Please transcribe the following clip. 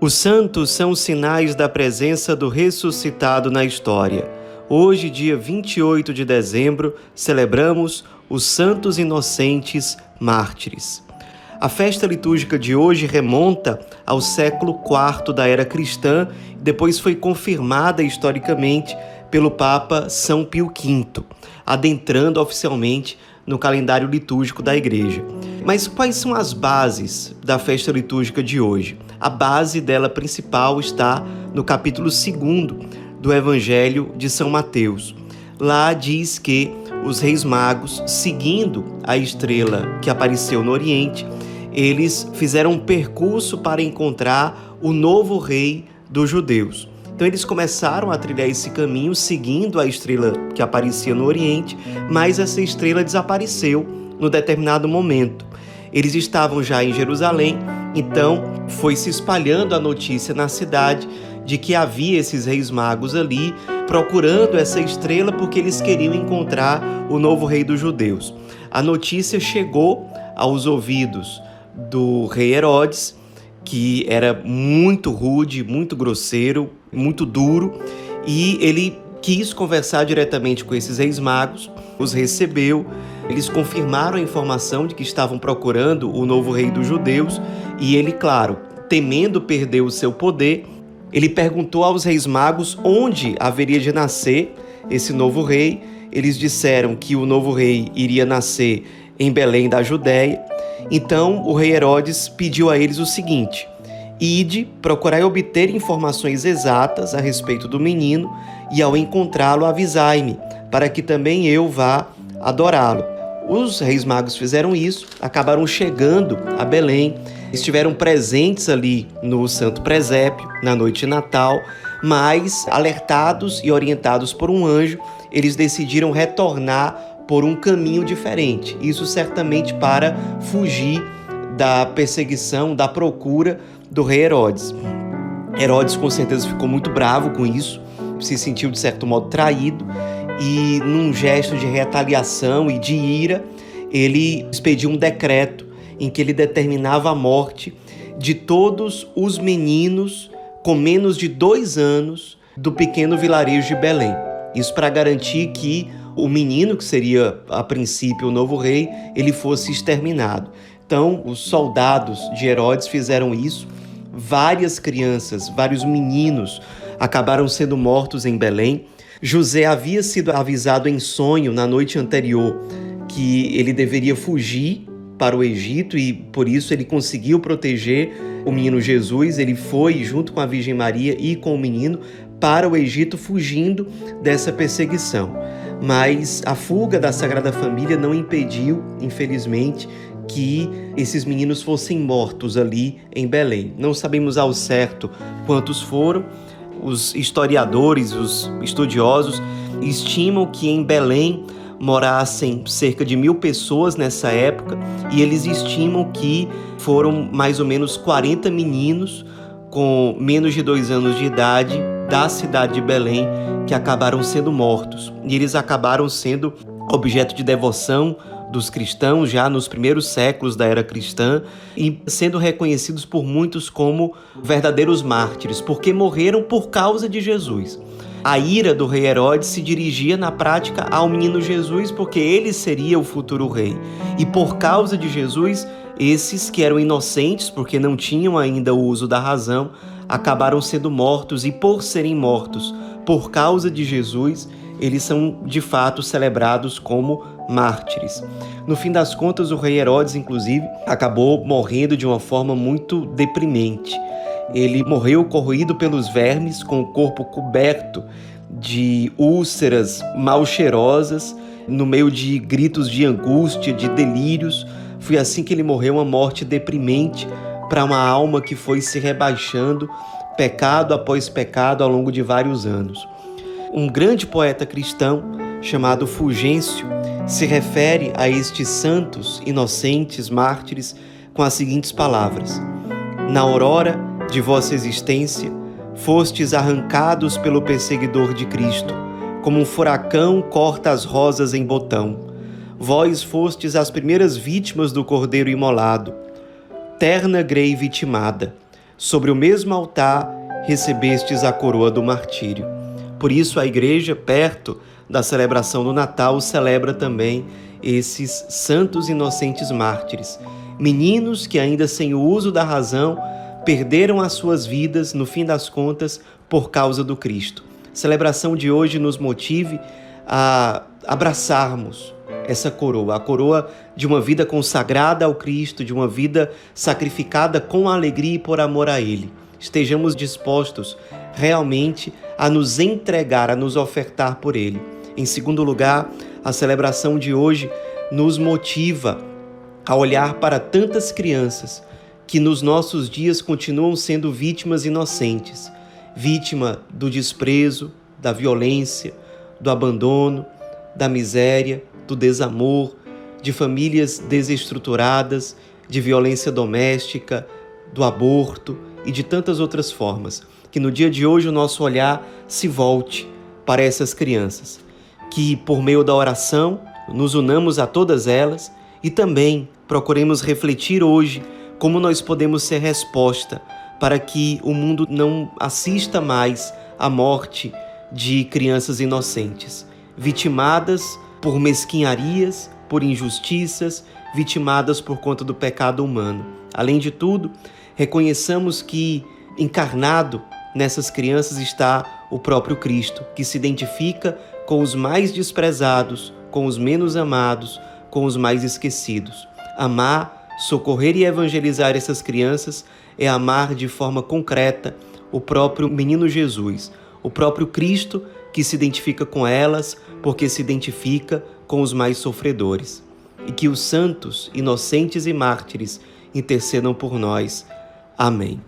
Os santos são sinais da presença do ressuscitado na história. Hoje, dia 28 de dezembro, celebramos os santos inocentes mártires. A festa litúrgica de hoje remonta ao século IV da era cristã e depois foi confirmada historicamente pelo Papa São Pio V, adentrando oficialmente no calendário litúrgico da Igreja. Mas quais são as bases da festa litúrgica de hoje? A base dela principal está no capítulo 2 do Evangelho de São Mateus. Lá diz que os reis magos, seguindo a estrela que apareceu no Oriente, eles fizeram um percurso para encontrar o novo rei dos judeus. Então eles começaram a trilhar esse caminho seguindo a estrela que aparecia no Oriente, mas essa estrela desapareceu no determinado momento. Eles estavam já em Jerusalém, então foi se espalhando a notícia na cidade de que havia esses reis magos ali procurando essa estrela porque eles queriam encontrar o novo rei dos judeus. A notícia chegou aos ouvidos do rei Herodes que era muito rude, muito grosseiro, muito duro, e ele quis conversar diretamente com esses reis magos, os recebeu, eles confirmaram a informação de que estavam procurando o novo rei dos judeus, e ele, claro, temendo perder o seu poder, ele perguntou aos reis magos onde haveria de nascer esse novo rei. Eles disseram que o novo rei iria nascer em Belém da Judéia. Então o rei Herodes pediu a eles o seguinte: Ide, procurai obter informações exatas a respeito do menino, e ao encontrá-lo, avisai-me, para que também eu vá adorá-lo. Os reis magos fizeram isso, acabaram chegando a Belém, estiveram presentes ali no Santo Presépio, na noite de Natal, mas alertados e orientados por um anjo, eles decidiram retornar por um caminho diferente. Isso certamente para fugir da perseguição, da procura do rei Herodes. Herodes com certeza ficou muito bravo com isso, se sentiu de certo modo traído e num gesto de retaliação e de ira, ele expediu um decreto em que ele determinava a morte de todos os meninos com menos de dois anos do pequeno vilarejo de Belém. Isso para garantir que o menino, que seria a princípio o novo rei, ele fosse exterminado. Então, os soldados de Herodes fizeram isso. Várias crianças, vários meninos acabaram sendo mortos em Belém. José havia sido avisado em sonho na noite anterior que ele deveria fugir para o Egito e por isso ele conseguiu proteger o menino Jesus. Ele foi junto com a Virgem Maria e com o menino para o Egito, fugindo dessa perseguição mas a fuga da Sagrada Família não impediu, infelizmente, que esses meninos fossem mortos ali em Belém. Não sabemos ao certo quantos foram. Os historiadores, os estudiosos estimam que em Belém morassem cerca de mil pessoas nessa época e eles estimam que foram mais ou menos 40 meninos com menos de dois anos de idade da cidade de Belém que acabaram sendo mortos. E eles acabaram sendo objeto de devoção dos cristãos já nos primeiros séculos da era cristã e sendo reconhecidos por muitos como verdadeiros mártires, porque morreram por causa de Jesus. A ira do rei Herodes se dirigia na prática ao menino Jesus, porque ele seria o futuro rei. E por causa de Jesus, esses que eram inocentes, porque não tinham ainda o uso da razão, acabaram sendo mortos e, por serem mortos por causa de Jesus, eles são de fato celebrados como mártires. No fim das contas, o rei Herodes, inclusive, acabou morrendo de uma forma muito deprimente. Ele morreu corroído pelos vermes, com o corpo coberto de úlceras mal cheirosas, no meio de gritos de angústia, de delírios. Foi assim que ele morreu, uma morte deprimente, para uma alma que foi se rebaixando, pecado após pecado, ao longo de vários anos. Um grande poeta cristão chamado Fulgêncio se refere a estes santos inocentes mártires com as seguintes palavras: Na aurora de vossa existência, fostes arrancados pelo perseguidor de Cristo, como um furacão corta as rosas em botão. Vós fostes as primeiras vítimas do cordeiro imolado terna grei vitimada. sobre o mesmo altar recebestes a coroa do martírio. Por isso, a igreja, perto da celebração do Natal, celebra também esses santos inocentes mártires, meninos que, ainda sem o uso da razão, perderam as suas vidas, no fim das contas, por causa do Cristo. A celebração de hoje nos motive a abraçarmos essa coroa, a coroa de uma vida consagrada ao Cristo, de uma vida sacrificada com alegria e por amor a Ele. Estejamos dispostos realmente a nos entregar, a nos ofertar por Ele. Em segundo lugar, a celebração de hoje nos motiva a olhar para tantas crianças que nos nossos dias continuam sendo vítimas inocentes, vítima do desprezo, da violência, do abandono, da miséria, do desamor, de famílias desestruturadas, de violência doméstica, do aborto e de tantas outras formas. Que no dia de hoje o nosso olhar se volte para essas crianças. Que por meio da oração nos unamos a todas elas e também procuremos refletir hoje como nós podemos ser resposta para que o mundo não assista mais à morte de crianças inocentes, vitimadas por mesquinharias, por injustiças, vitimadas por conta do pecado humano. Além de tudo, reconheçamos que encarnado nessas crianças está o próprio Cristo, que se identifica com os mais desprezados, com os menos amados, com os mais esquecidos. Amar Socorrer e evangelizar essas crianças é amar de forma concreta o próprio menino Jesus, o próprio Cristo que se identifica com elas porque se identifica com os mais sofredores. E que os santos, inocentes e mártires intercedam por nós. Amém.